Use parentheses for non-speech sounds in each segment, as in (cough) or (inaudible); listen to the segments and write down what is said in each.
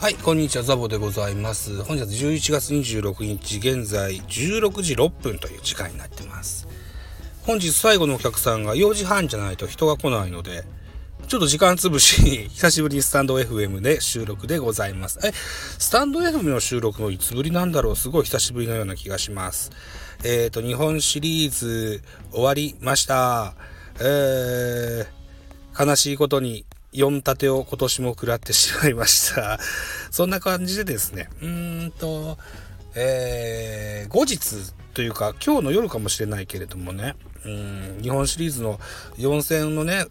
はい、こんにちは、ザボでございます。本日11月26日、現在16時6分という時間になってます。本日最後のお客さんが4時半じゃないと人が来ないので、ちょっと時間潰し、(laughs) 久しぶりにスタンド FM で収録でございます。え、スタンド FM の収録もいつぶりなんだろう？すごい久しぶりのような気がします。えっ、ー、と、日本シリーズ終わりました。えー、悲しいことに4立てを今年も食らってしまいました。(laughs) そんな感じでですね、うーんと、えー、後日というか今日の夜かもしれないけれどもね、うん日本シリーズの4戦のね、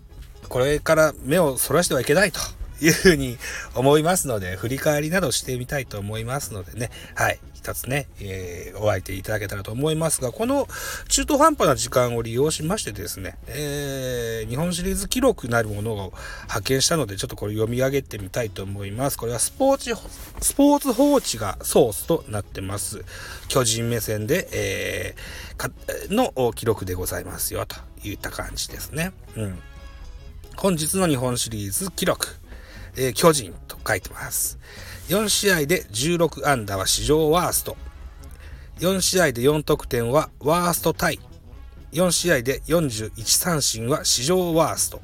これから目をそらしてはいけないというふうに思いますので、振り返りなどしてみたいと思いますのでね、はい、一つね、えー、お相手いただけたらと思いますが、この中途半端な時間を利用しましてですね、えー、日本シリーズ記録なるものを発見したので、ちょっとこれ読み上げてみたいと思います。これはスポーツ、スポーツ報知がソースとなってます。巨人目線で、えー、かの記録でございますよ、といった感じですね。うん。本日の日本シリーズ記録。えー、巨人と書いてます。4試合で16安打は史上ワースト。4試合で4得点はワーストタイ。4試合で41三振は史上ワースト。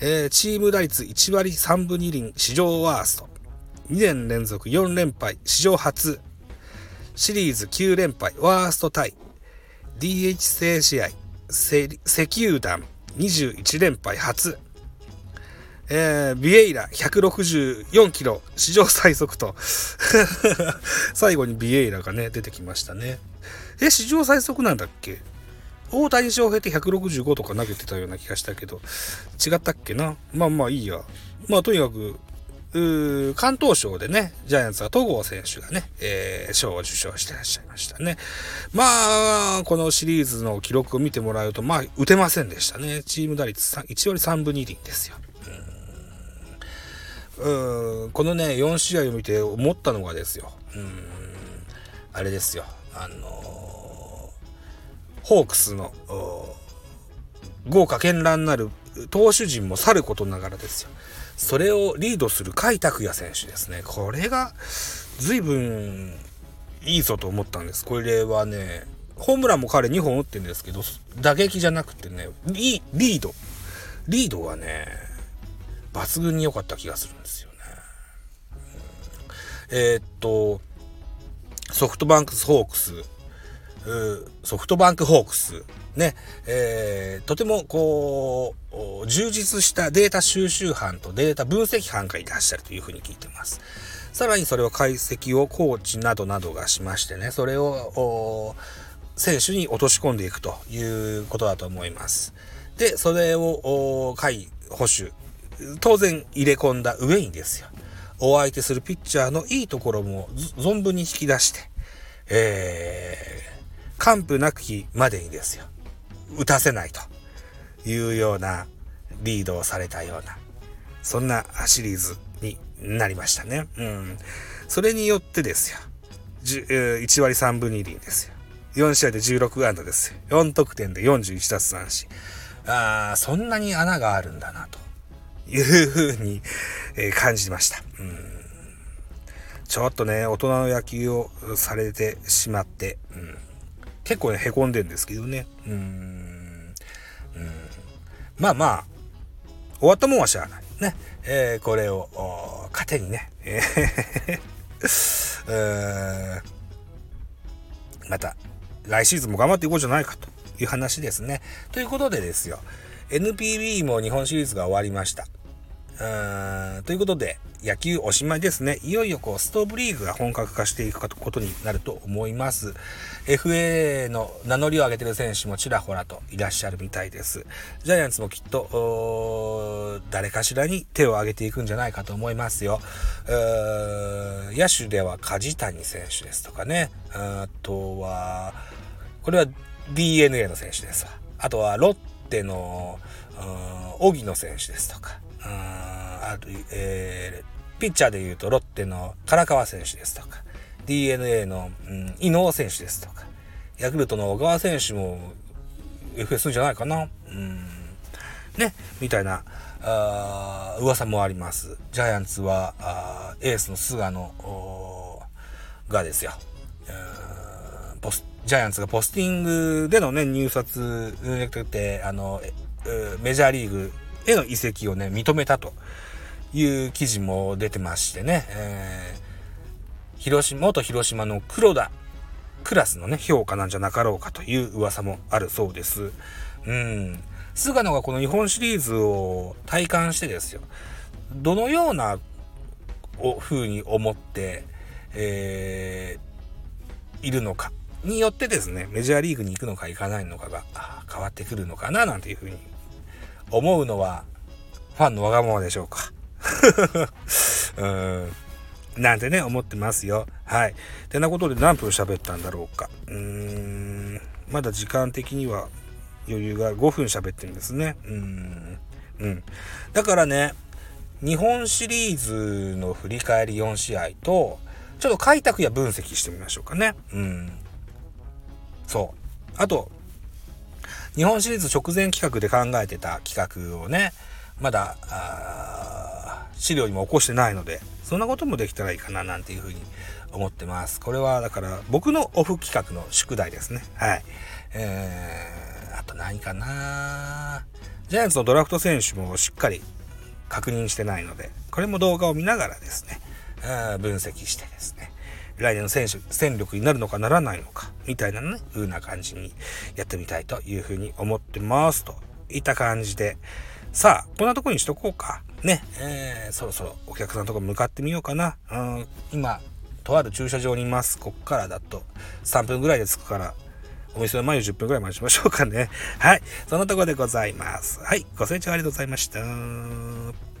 えー、チーム打率1割3分2厘史上ワースト。2年連続4連敗史上初。シリーズ9連敗ワーストタイ。DH 制試合石油団21連敗初。えー、ビエイラ164キロ史上最速と (laughs) 最後にビエイラがね出てきましたねえ史上最速なんだっけ？大谷翔平って165とか投げてたような気がしたけど違ったっけな？まあまあいいやまあとにかく関東賞でね、ジャイアンツは戸郷選手がね、えー、賞を受賞してらっしゃいましたね。まあ、このシリーズの記録を見てもらうと、まあ、打てませんでしたね。チーム打率1割3分2厘ですよ。うんこのね4試合を見て思ったのがですよ。うんあれですよ。あのー、ホークスの豪華絢爛なる投手陣もさることながらですよ。それをリードする甲斐拓也選手ですね。これが随分いいぞと思ったんです。これはねホームランも彼2本打ってるんですけど打撃じゃなくてねリード。リードがね抜群に良かった気がするんですよね。うん、えー、っと、ソフトバンクスホークス、ソフトバンクホークス、ね、えー、とてもこう、充実したデータ収集班とデータ分析班がいらっしゃるというふうに聞いてます。さらにそれを解析をコーチなどなどがしましてね、それを選手に落とし込んでいくということだと思います。で、それを、回保守、当然入れ込んだ上にですよ。お相手するピッチャーのいいところも存分に引き出して、えー、完膚なきまでにですよ。打たせないというようなリードをされたような、そんなシリーズになりましたね。うん。それによってですよ。1割3分2厘ですよ。4試合で16安打ですよ。4得点で41奪三振。ああ、そんなに穴があるんだなと。いうふうに、え、感じました。うんちょっとね、大人の野球をされてしまって、うん、結構ね、凹んでるんですけどね。うんうんまあまあ、終わったもんはしゃあない。ね。えー、これを、糧にね、(laughs) また、来シーズンも頑張っていこうじゃないかという話ですね。ということでですよ。NPB も日本シリーズが終わりました。ということで、野球おしまいですね。いよいよこう、ストーブリーグが本格化していくことになると思います。FA の名乗りを上げてる選手もちらほらといらっしゃるみたいです。ジャイアンツもきっと、誰かしらに手を挙げていくんじゃないかと思いますよ。野手では梶谷選手ですとかね。あとは、これは DNA の選手ですわ。あとはロッテの、荻野選手ですとか。ある、えー、ピッチャーでいうとロッテの唐川選手ですとか DNA の、うん、伊能選手ですとかヤクルトの小川選手も FA するんじゃないかな、うん、ね、みたいな、あ噂もあります。ジャイアンツは、あエースの菅野がですよ、ポスジャイアンツがポスティングでのね、入札で、あの、メジャーリーグへの移籍をね、認めたという記事も出てましてね、えー、広島、元広島の黒田クラスのね、評価なんじゃなかろうかという噂もあるそうです。うん。菅野がこの日本シリーズを体感してですよ、どのような風に思って、えー、いるのかによってですね、メジャーリーグに行くのか行かないのかが変わってくるのかななんていうふうに思うのはファンのわがままでしょうか。(laughs) うんなんてね、思ってますよ。はい。てなことで何分喋ったんだろうか。うーん。まだ時間的には余裕が5分喋ってるんですね。うん。うん。だからね、日本シリーズの振り返り4試合と、ちょっと開拓や分析してみましょうかね。うん。そう。あと、日本シリーズ直前企画で考えてた企画をね、まだ、資料にも起こしてないので、そんなこともできたらいいかななんていうふうに思ってます。これはだから僕のオフ企画の宿題ですね。はい。えー、あと何かなジャイアンツのドラフト選手もしっかり確認してないので、これも動画を見ながらですね、分析してですね、来年の選手、戦力になるのかならないのか、みたいなね、風な感じにやってみたいというふうに思ってます。といった感じで、さあ、こんなとこにしとこうか。ね、えー、そろそろお客さんのとこ向かってみようかな。うん、今、とある駐車場にいます。こっからだと3分ぐらいで着くから、お店の前を10分ぐらい待ちましょうかね。はい。そのとこでございます。はい。ご清聴ありがとうございました。